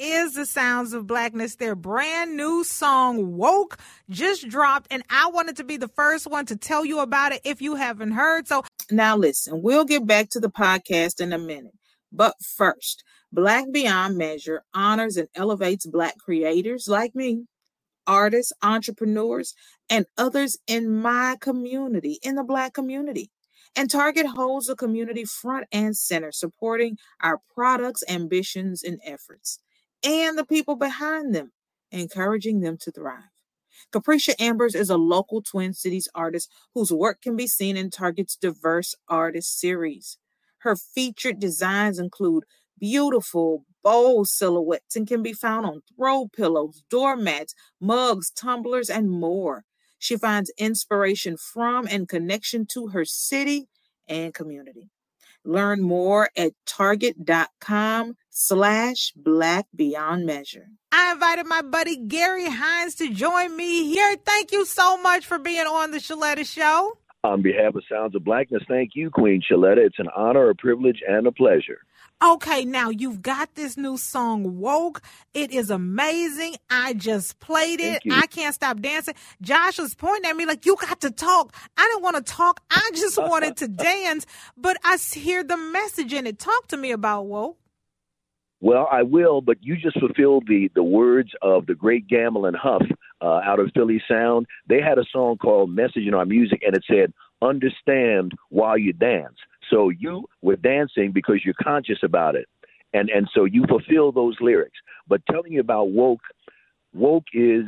Is the Sounds of Blackness. Their brand new song, Woke, just dropped, and I wanted to be the first one to tell you about it if you haven't heard. So now listen, we'll get back to the podcast in a minute. But first, Black Beyond Measure honors and elevates Black creators like me, artists, entrepreneurs, and others in my community, in the Black community. And Target holds the community front and center, supporting our products, ambitions, and efforts and the people behind them, encouraging them to thrive. Capricia Ambers is a local Twin Cities artist whose work can be seen in Target's diverse artist series. Her featured designs include beautiful, bold silhouettes and can be found on throw pillows, doormats, mugs, tumblers, and more. She finds inspiration from and connection to her city and community. Learn more at target.com slash black beyond measure. I invited my buddy Gary Hines to join me here. Thank you so much for being on the Sheletta Show. On behalf of Sounds of Blackness, thank you, Queen Sheletta. It's an honor, a privilege, and a pleasure. Okay, now you've got this new song, Woke. It is amazing. I just played it. I can't stop dancing. Josh was pointing at me like, you got to talk. I didn't want to talk. I just wanted to dance, but I hear the message in it. Talk to me about Woke. Well, I will, but you just fulfilled the the words of the great Gamble Huff uh, out of Philly Sound. They had a song called "Message in Our Music," and it said, "Understand while you dance." So you were dancing because you're conscious about it, and and so you fulfill those lyrics. But telling you about woke, woke is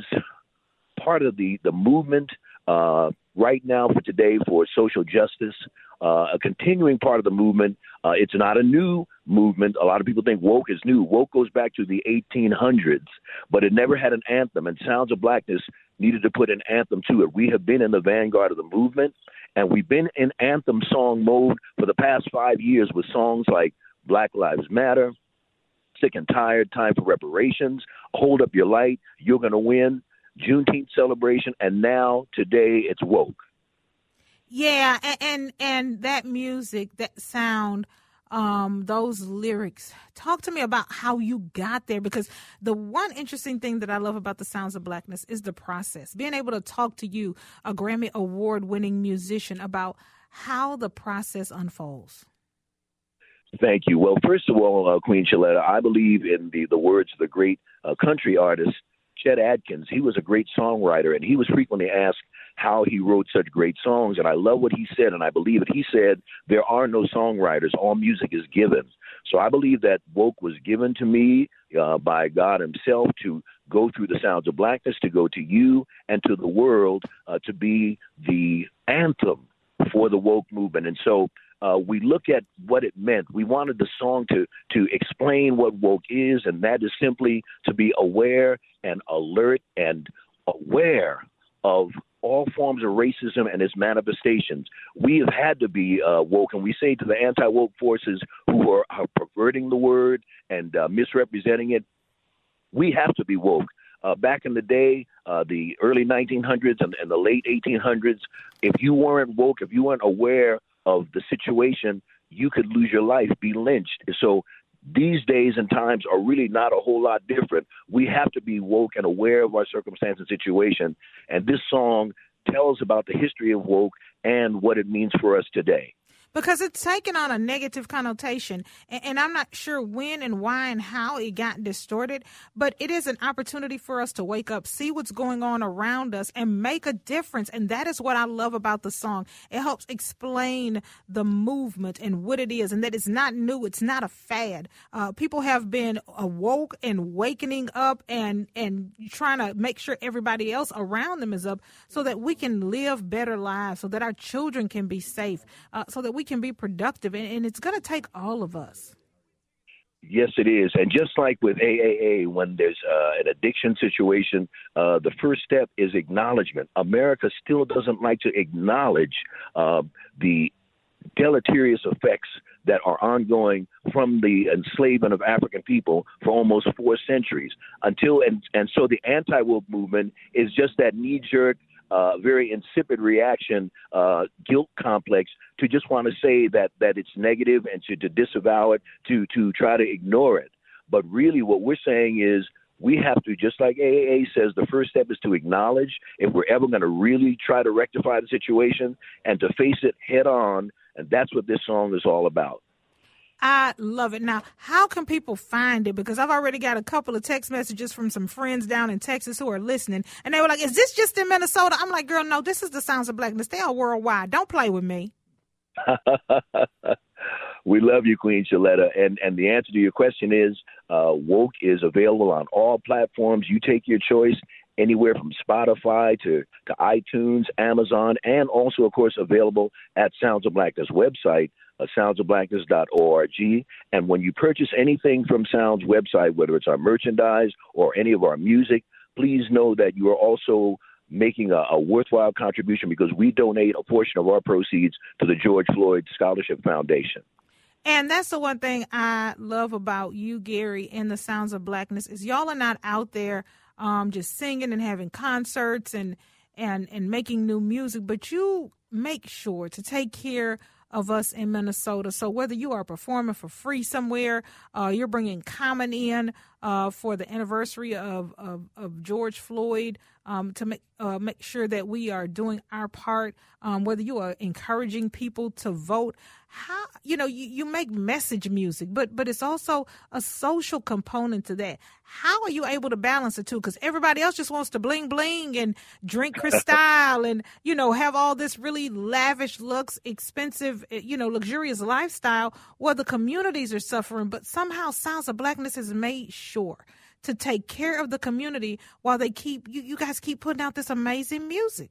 part of the the movement uh, right now for today for social justice. Uh, a continuing part of the movement. Uh, it's not a new movement. A lot of people think woke is new. Woke goes back to the 1800s, but it never had an anthem. And Sounds of Blackness needed to put an anthem to it. We have been in the vanguard of the movement, and we've been in anthem song mode for the past five years with songs like Black Lives Matter, Sick and Tired, Time for Reparations, Hold Up Your Light, You're Gonna Win, Juneteenth celebration, and now today it's woke. Yeah, and and, and that music, that sound um, those lyrics. Talk to me about how you got there because the one interesting thing that I love about the Sounds of Blackness is the process. Being able to talk to you, a Grammy award winning musician, about how the process unfolds. Thank you. Well, first of all, uh, Queen Sheletta, I believe in the, the words of the great uh, country artist Chet Atkins. He was a great songwriter, and he was frequently asked how he wrote such great songs. And I love what he said, and I believe it. He said, There are no songwriters, all music is given. So I believe that Woke was given to me uh, by God Himself to go through the sounds of blackness, to go to you and to the world, uh, to be the anthem for the woke movement. And so uh, we look at what it meant. We wanted the song to to explain what woke is, and that is simply to be aware and alert and aware of all forms of racism and its manifestations. We have had to be uh, woke, and we say to the anti woke forces who are, are, perverting the word and uh, misrepresenting it, we have to be woke. Uh, back in the day, uh, the early 1900s and, and the late 1800s, if you weren't woke, if you weren't aware of the situation, you could lose your life, be lynched. So these days and times are really not a whole lot different. We have to be woke and aware of our circumstance and situation. And this song tells about the history of woke and what it means for us today because it's taken on a negative connotation. And, and, I'm not sure when and why and how it got distorted, but it is an opportunity for us to wake up, see what's going on around us, and make a difference. And that is what I love about the song. It helps explain the movement and what it is, and that it's not new, it's not a fad. Uh, people have been awoke and wakening up and, and trying to make sure everybody else around them is up so that we can live better lives, so that our children can be safe, uh, so that we we can be productive, and, and it's going to take all of us. Yes, it is. And just like with AAA, when there's uh, an addiction situation, uh, the first step is acknowledgement. America still doesn't like to acknowledge uh, the deleterious effects that are ongoing from the enslavement of African people for almost four centuries. Until and and so the anti-woke movement is just that knee-jerk uh, very insipid reaction, uh, guilt complex to just want to say that that it's negative and to, to disavow it, to to try to ignore it. But really, what we're saying is we have to, just like AAA says, the first step is to acknowledge if we're ever going to really try to rectify the situation and to face it head on. And that's what this song is all about. I love it. Now, how can people find it? Because I've already got a couple of text messages from some friends down in Texas who are listening, and they were like, "Is this just in Minnesota?" I'm like, "Girl, no. This is the Sounds of Blackness. They are worldwide. Don't play with me." we love you, Queen Sheletta, and and the answer to your question is, uh, woke is available on all platforms. You take your choice anywhere from Spotify to, to iTunes, Amazon, and also, of course, available at Sounds of Blackness website, uh, soundsofblackness.org. And when you purchase anything from Sounds website, whether it's our merchandise or any of our music, please know that you are also making a, a, worthwhile contribution because we donate a portion of our proceeds to the George Floyd Scholarship Foundation. And that's the one thing I love about you, Gary, and the Sounds of Blackness is y'all are not out there um, just singing and having concerts and and and making new music, but you make sure to take care of us in Minnesota. So whether you are performing for free somewhere, uh, you're bringing Common in uh, for the anniversary of, of, of George Floyd um, to make uh, make sure that we are doing our part. Um, whether you are encouraging people to vote, how you know you, you make message music, but but it's also a social component to that. How are you able to balance the two? Because everybody else just wants to bling bling and drink Cristal and you know have all this really lavish looks, expensive, eh, you know, luxurious lifestyle. Where the communities are suffering, but somehow Sounds of Blackness has made sure to take care of the community while they keep you, you guys keep putting out this amazing music.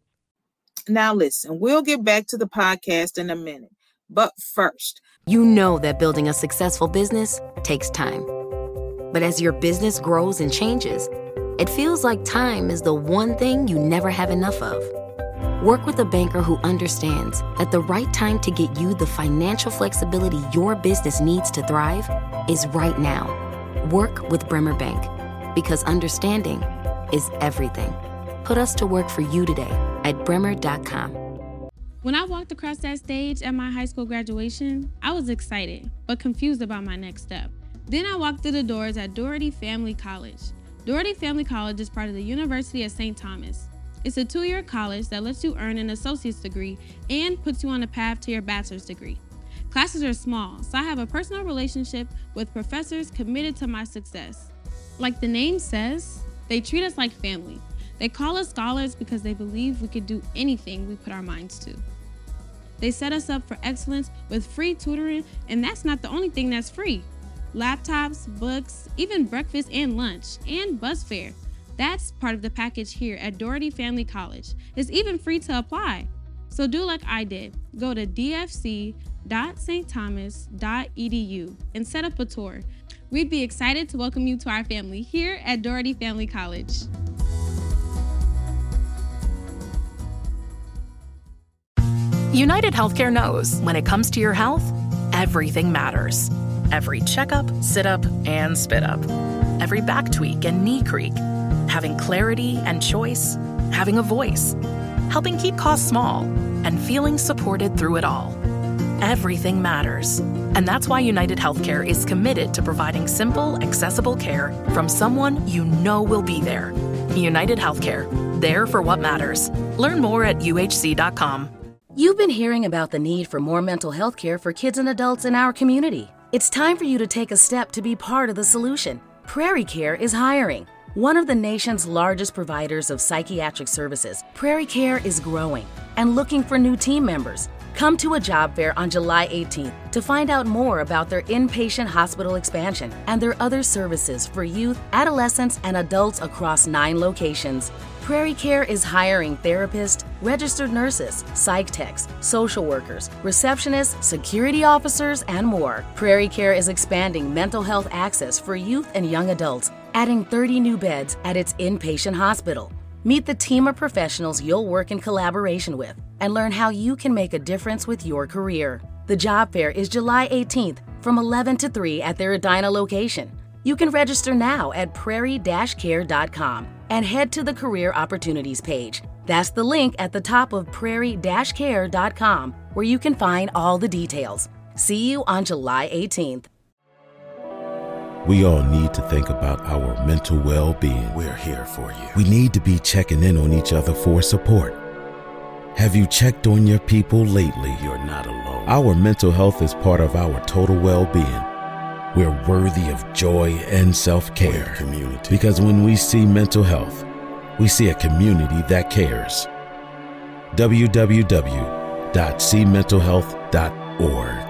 Now, listen, we'll get back to the podcast in a minute. But first, you know that building a successful business takes time. But as your business grows and changes, it feels like time is the one thing you never have enough of. Work with a banker who understands that the right time to get you the financial flexibility your business needs to thrive is right now. Work with Bremer Bank because understanding is everything. Put us to work for you today at bremer.com. When I walked across that stage at my high school graduation, I was excited, but confused about my next step. Then I walked through the doors at Dougherty Family College. Dougherty Family College is part of the University of St. Thomas. It's a two year college that lets you earn an associate's degree and puts you on a path to your bachelor's degree. Classes are small, so I have a personal relationship with professors committed to my success. Like the name says, they treat us like family. They call us scholars because they believe we could do anything we put our minds to. They set us up for excellence with free tutoring, and that's not the only thing that's free laptops, books, even breakfast and lunch, and bus fare. That's part of the package here at Dougherty Family College. It's even free to apply. So do like I did. Go to dfc.stthomas.edu and set up a tour. We'd be excited to welcome you to our family here at Dougherty Family College. United Healthcare knows when it comes to your health, everything matters. Every checkup, sit up, and spit up. Every back tweak and knee creak. Having clarity and choice. Having a voice. Helping keep costs small. And feeling supported through it all. Everything matters. And that's why United Healthcare is committed to providing simple, accessible care from someone you know will be there. United Healthcare, there for what matters. Learn more at uhc.com. You've been hearing about the need for more mental health care for kids and adults in our community. It's time for you to take a step to be part of the solution. Prairie Care is hiring. One of the nation's largest providers of psychiatric services, Prairie Care is growing and looking for new team members. Come to a job fair on July 18th to find out more about their inpatient hospital expansion and their other services for youth, adolescents, and adults across nine locations. Prairie Care is hiring therapists, registered nurses, psych techs, social workers, receptionists, security officers, and more. Prairie Care is expanding mental health access for youth and young adults, adding 30 new beds at its inpatient hospital. Meet the team of professionals you'll work in collaboration with and learn how you can make a difference with your career. The job fair is July 18th from 11 to 3 at their Edina location. You can register now at prairie-care.com and head to the Career Opportunities page. That's the link at the top of prairie-care.com where you can find all the details. See you on July 18th. We all need to think about our mental well being. We're here for you. We need to be checking in on each other for support. Have you checked on your people lately? You're not alone. Our mental health is part of our total well being. We're worthy of joy and self care. Community. Because when we see mental health, we see a community that cares. www.cmentalhealth.org.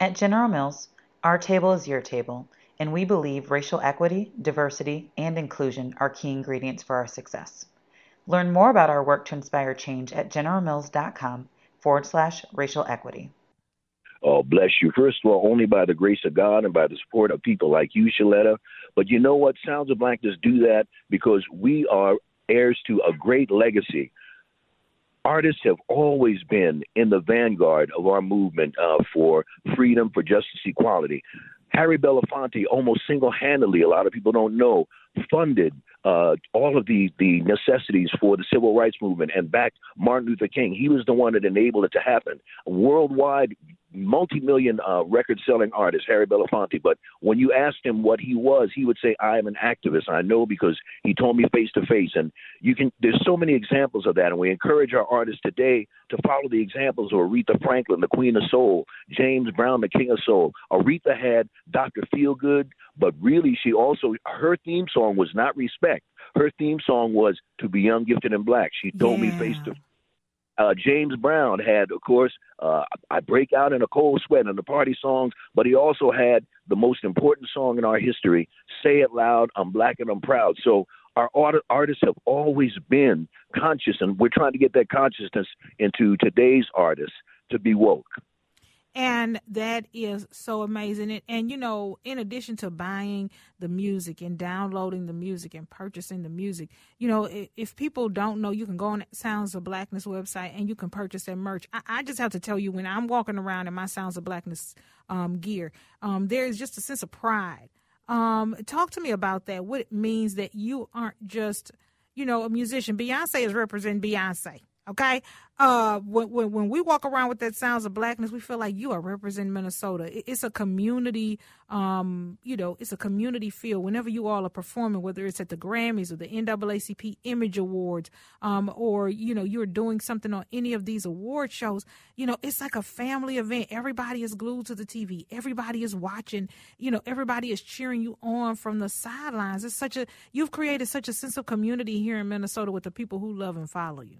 At General Mills, our table is your table, and we believe racial equity, diversity, and inclusion are key ingredients for our success. Learn more about our work to inspire change at generalmills.com forward slash racial equity. Oh, bless you. First of all, only by the grace of God and by the support of people like you, Sheletta. But you know what? Sounds of Blackness do that because we are heirs to a great legacy. Artists have always been in the vanguard of our movement uh, for freedom, for justice, equality. Harry Belafonte almost single handedly, a lot of people don't know, funded uh, all of the, the necessities for the civil rights movement and backed Martin Luther King. He was the one that enabled it to happen. Worldwide, multi-million uh, record-selling artist Harry Belafonte. But when you asked him what he was, he would say, "I am an activist." I know because he told me face to face. And you can. There's so many examples of that, and we encourage our artists today to follow the examples of Aretha Franklin, the Queen of Soul, James Brown, the King of Soul. Aretha had Dr. Feelgood, but really, she also her theme song was not respect. Her theme song was "To Be Young, Gifted, and Black." She told Yeah. me face to uh, James Brown had, of course, uh, I Break Out in a Cold Sweat and the party songs, but he also had the most important song in our history, Say It Loud, I'm Black and I'm Proud. So our art- artists have always been conscious, and we're trying to get that consciousness into today's artists to be woke. And that is so amazing. And, and, you know, in addition to buying the music and downloading the music and purchasing the music, you know, if, if people don't know, you can go on Sounds of Blackness website and you can purchase their merch. I, I just have to tell you, when I'm walking around in my Sounds of Blackness um, gear, um, there is just a sense of pride. Um, talk to me about that. What it means that you aren't just, you know, a musician. Beyonce is representing Beyonce. Okay. Uh, when, when when we walk around with that sounds of blackness, we feel like you are representing Minnesota. It, it's a community, um, you know, it's a community feel. Whenever you all are performing, whether it's at the Grammys or the NAACP Image Awards, um, or you know, you're doing something on any of these award shows, you know, it's like a family event. Everybody is glued to the TV. Everybody is watching. You know, everybody is cheering you on from the sidelines. It's such a you've created such a sense of community here in Minnesota with the people who love and follow you.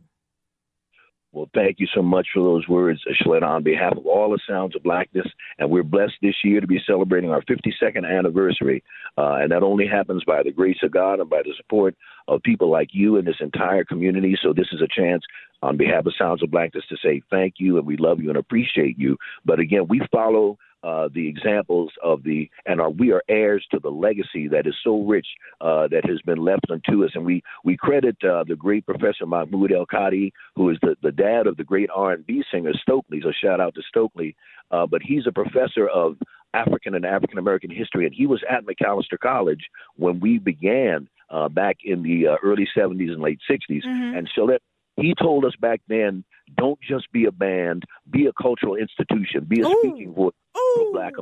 Well, thank you so much for those words, Sheletta, on behalf of all the Sounds of Blackness. And we're blessed this year to be celebrating our 52nd anniversary. Uh, and that only happens by the grace of God and by the support of people like you and this entire community. So this is a chance on behalf of Sounds of Blackness to say thank you and we love you and appreciate you. But again, we follow uh, the examples of the and are we are heirs to the legacy that is so rich uh, that has been left unto us, and we we credit uh, the great Professor Mahmoud El-Kati, who is the, the dad of the great R and B singer Stokley. So shout out to Stokley, uh, but he's a professor of African and African American history, and he was at Macalester College when we began uh, back in the uh, early 70s and late 60s, mm-hmm. and so that he told us back then, don't just be a band, be a cultural institution, be a Ooh. speaking voice for black.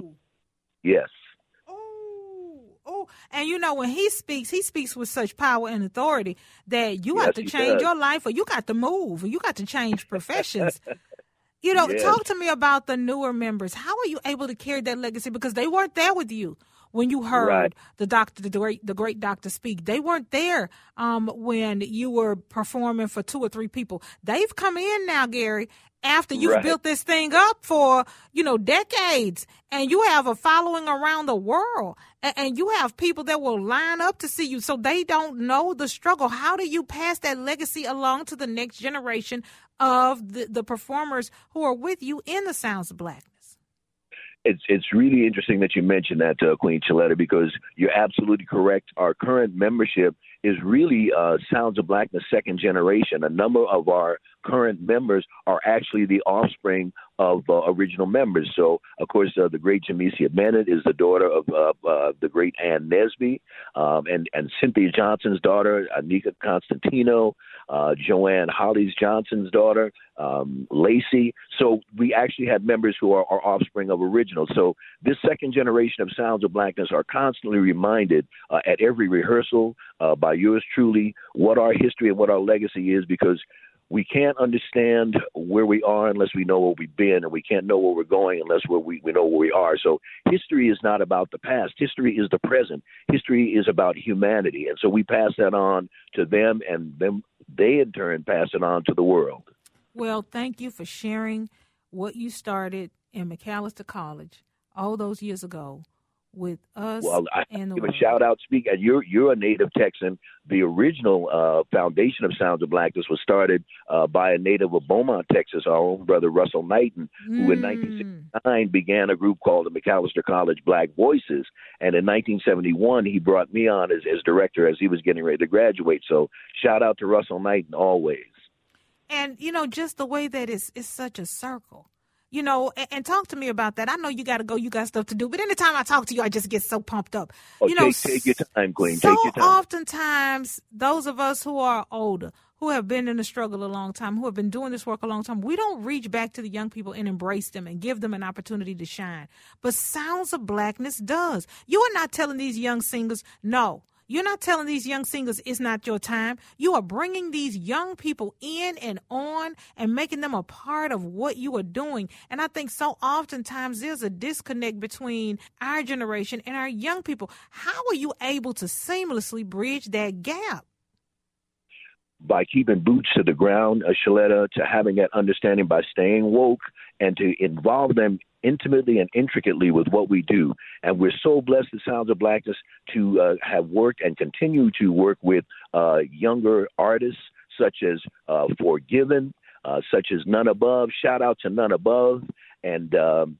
Yes. Oh, and you know when he speaks, he speaks with such power and authority that you yes, have to change your life, or you got to move, or you got to change professions. you know, yes. talk to me about the newer members. How are you able to carry that legacy? Because they weren't there with you when you heard right. the doctor, the great, the great doctor speak. They weren't there um, when you were performing for two or three people. They've come in now, Gary, after you've right. built this thing up for you know decades and you have a following around the world and, and, you have people that will line up to see you so they don't know the struggle how do you pass that legacy along to the next generation of the, the performers who are with you in the sounds of black it's it's really interesting that you mentioned that, uh, Queen Sheletta, because you're absolutely correct. Our current membership is really uh, Sounds of Blackness second generation. A number of our current members are actually the offspring of uh, original members. So, of course, uh, the great Jamecia Bennett is the daughter of uh, uh, the great Ann Nesby, um, and and Cynthia Johnson's daughter, Anika Constantino, uh, Joanne Hollis Johnson's daughter, um, Lacey. So we actually have members who are, are offspring of originals. So this second generation of Sounds of Blackness are constantly reminded uh, at every rehearsal by yours truly what our history and what our legacy is because we can't understand where we are unless we know where we've been, and we can't know where we're going unless we, we know where we are. So history is not about the past. History is the present. History is about humanity, and so we pass that on to them, and them they in turn pass it on to the world. Well, thank you for sharing what you started in Macalester College all those years ago with us. Well, I and give a shout out. Speak, and you're you're a native Texan. The original uh, foundation of Sounds of Blackness was started uh, by a native of Beaumont, Texas, our own brother Russell Knighton, mm. who in 1969 hmm. began a group called the Macalester College Black Voices, and in 1971 he brought me on as, as director as he was getting ready to graduate. So shout out to Russell Knighton always. And you know, just the way that it's it's such a circle you know, and, and, talk to me about that. I know you got to go, you got stuff to do, but anytime I talk to you, I just get so pumped up. Oh, you know, take, take your time, Queen. So take your time. oftentimes, those of us who are older, who have been in the struggle a long time, who have been doing this work a long time, we don't reach back to the young people and embrace them and give them an opportunity to shine. But Sounds of Blackness does. You are not telling these young singers, no, you're not telling these young singers it's not your time. You are bringing these young people in and on and making them a part of what you are doing. And I think so oftentimes there's a disconnect between our generation and our young people. How are you able to seamlessly bridge that gap? by keeping boots to the ground, a Sheletta, to having that understanding by staying woke and to involve them intimately and intricately with what we do. And we're so blessed at Sounds of Blackness to uh, have worked and continue to work with uh, younger artists such as uh, Forgiven, uh, such as None Above. Shout out to None Above. And um,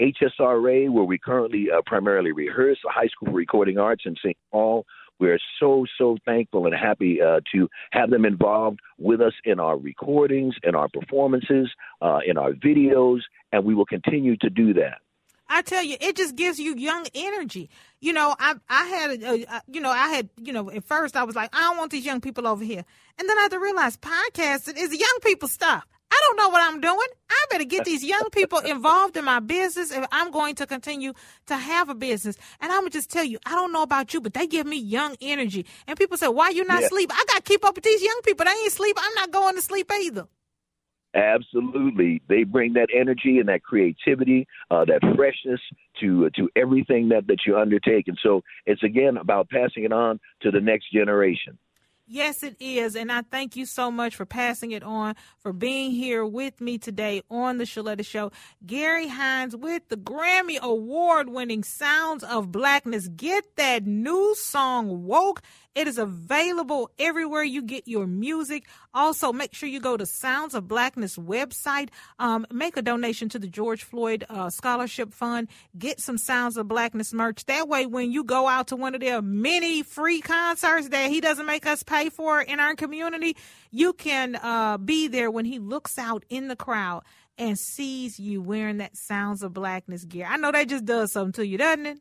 HSRA, where we currently uh, primarily rehearse, High School Recording Arts in St. Paul, we're so, so thankful and happy uh, to have them involved with us in our recordings, in our performances, uh, in our videos, and we will continue to do that. I tell you, it just gives you young energy. You know, I I had, a, you know, I had, you know, at first I was like, I don't want these young people over here, and then I had to realize podcasting is young people stuff. I don't know what I'm doing. I better get these young people involved in my business if I'm going to continue to have a business. And I'm gonna just tell you, I don't know about you, but they give me young energy. And people say, "Why you not yeah. sleep?" I got to keep up with these young people. They ain't sleep. I'm not going to sleep either. Absolutely, they bring that energy and that creativity, uh, that freshness to uh, to everything that that you undertake. And so it's again about passing it on to the next generation. Yes, it is. And I thank you so much for passing it on, for being here with me today on the Sheletta Show. Gary Hines with the Grammy Award winning Sounds of Blackness. Get that new song, Woke. It is available everywhere you get your music. Also, make sure you go to Sounds of Blackness website. Um, make a donation to the George Floyd uh, Scholarship Fund. Get some Sounds of Blackness merch. That way, when you go out to one of their many free concerts that he doesn't make us pay for in our community, you can uh, be there when he looks out in the crowd and sees you wearing that Sounds of Blackness gear. I know that just does something to you, doesn't it?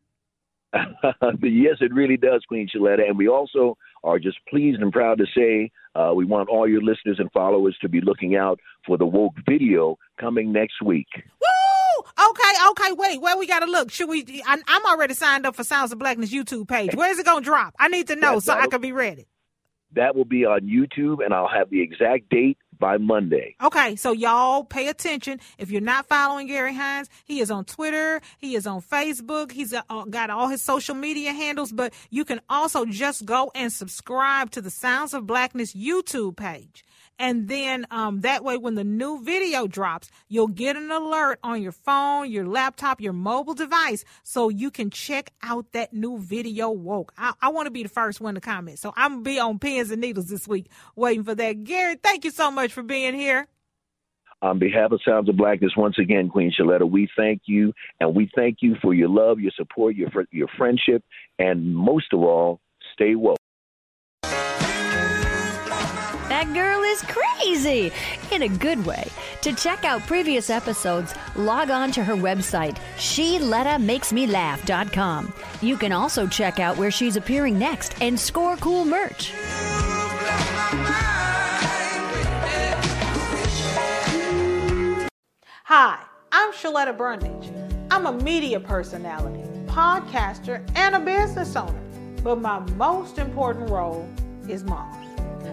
yes, it really does, Queen Sheletta. And we also are just pleased and proud to say uh, we want all your listeners and followers to be looking out for the woke video coming next week. Woo! Okay, okay, wait, where we gotta look? Should we? I, am already signed up for Sounds of Blackness YouTube page. Where is it gonna drop? I need to know so I can be ready. That will be on YouTube, and I'll have the exact date by Monday. Okay, so y'all pay attention. If you're not following Gary Hines, he is on Twitter, he is on Facebook, He's got all his social media handles, but you can also just go and subscribe to the Sounds of Blackness YouTube page. And then um, that way, when the new video drops, you'll get an alert on your phone, your laptop, your mobile device, so you can check out that new video woke. I, I want to be the first one to comment. So I'm going to be on pins and needles this week waiting for that. Gary, thank you so much for being here. On behalf of Sounds of Blackness, once again, Queen Sheletta, we thank you and we thank you for your love, your support, your your friendship, and most of all, stay woke. That girl is crazy in a good way. To check out previous episodes, log on to her website, SheLettaMakesMeLaugh.com. You can also check out where she's appearing next and score cool merch. Hi, I'm Sheletta Brundage. I'm a media personality, podcaster, and a business owner. But my most important role is mom.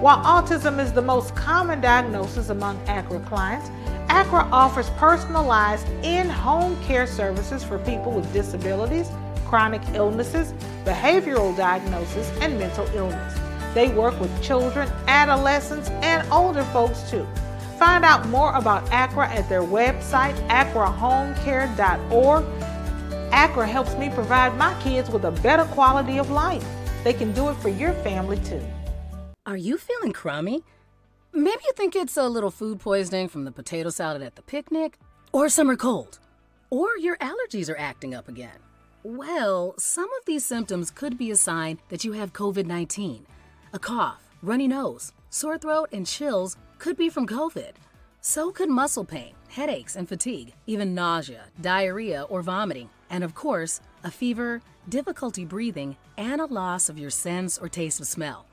While autism is the most common diagnosis among ACRA clients, ACRA offers personalized in home care services for people with disabilities, chronic illnesses, behavioral diagnosis, and mental illness. They work with children, adolescents, and older folks too. Find out more about ACRA at their website, acrahomecare.org. ACRA helps me provide my kids with a better quality of life. They can do it for your family too. Are you feeling crummy? Maybe you think it's a little food poisoning from the potato salad at the picnic, or a summer cold, or your allergies are acting up again. Well, some of these symptoms could be a sign that you have COVID 19. A cough, runny nose, sore throat, and chills could be from COVID. So could muscle pain, headaches, and fatigue, even nausea, diarrhea, or vomiting, and of course, a fever, difficulty breathing, and a loss of your sense or taste of smell.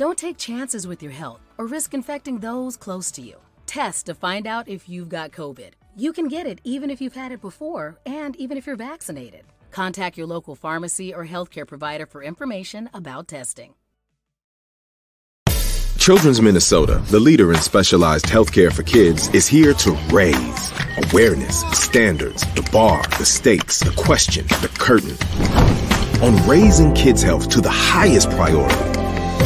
Don't take chances with your health or risk infecting those close to you. Test to find out if you've got COVID. You can get it even if you've had it before and even if you're vaccinated. Contact your local pharmacy or healthcare provider for information about testing. Children's Minnesota, the leader in specialized healthcare for kids, is here to raise awareness, standards, the bar, the stakes, the question, the curtain on raising kids' health to the highest priority.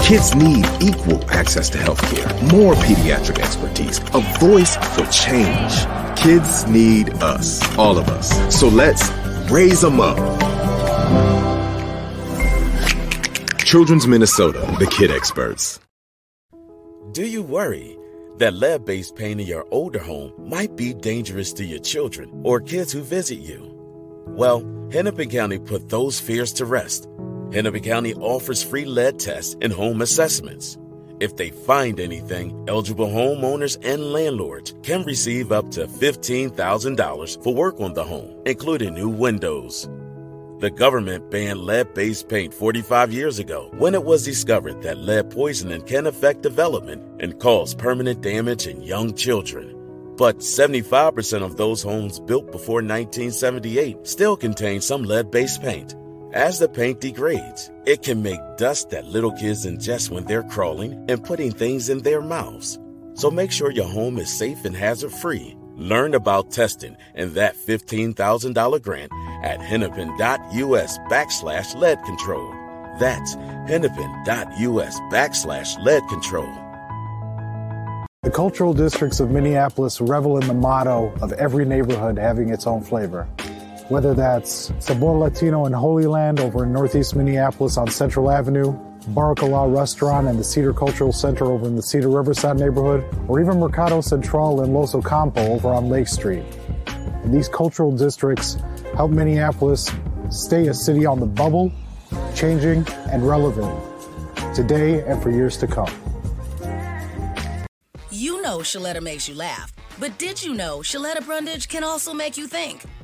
Kids need equal access to healthcare, more pediatric expertise, a voice for change. Kids need us, all of us. So let's raise them up. Children's Minnesota, the kid experts. Do you worry that lead based paint in your older home might be dangerous to your children or kids who visit you? Well, Hennepin County put those fears to rest Hennepin County offers free lead tests and home assessments. If they find anything, eligible homeowners and landlords can receive up to $15,000 for work on the home, including new windows. The government banned lead based paint 45 years ago when it was discovered that lead poisoning can affect development and cause permanent damage in young children. But 75% of those homes built before 1978 still contain some lead based paint. As the paint degrades, it can make dust that little kids ingest when they're crawling and putting things in their mouths. So make sure your home is safe and hazard free. Learn about testing and that $15,000 grant at hennepin.us backslash lead control. That's hennepin.us backslash lead control. The cultural districts of Minneapolis revel in the motto of every neighborhood having its own flavor. Whether that's Sabor Latino in Holy Land over in Northeast Minneapolis on Central Avenue, Baracala Restaurant and the Cedar Cultural Center over in the Cedar Riverside neighborhood, or even Mercado Central in Los Ocampo over on Lake Street. And these cultural districts help Minneapolis stay a city on the bubble, changing and relevant today and for years to come. You know Sheletta makes you laugh, but did you know Sheletta Brundage can also make you think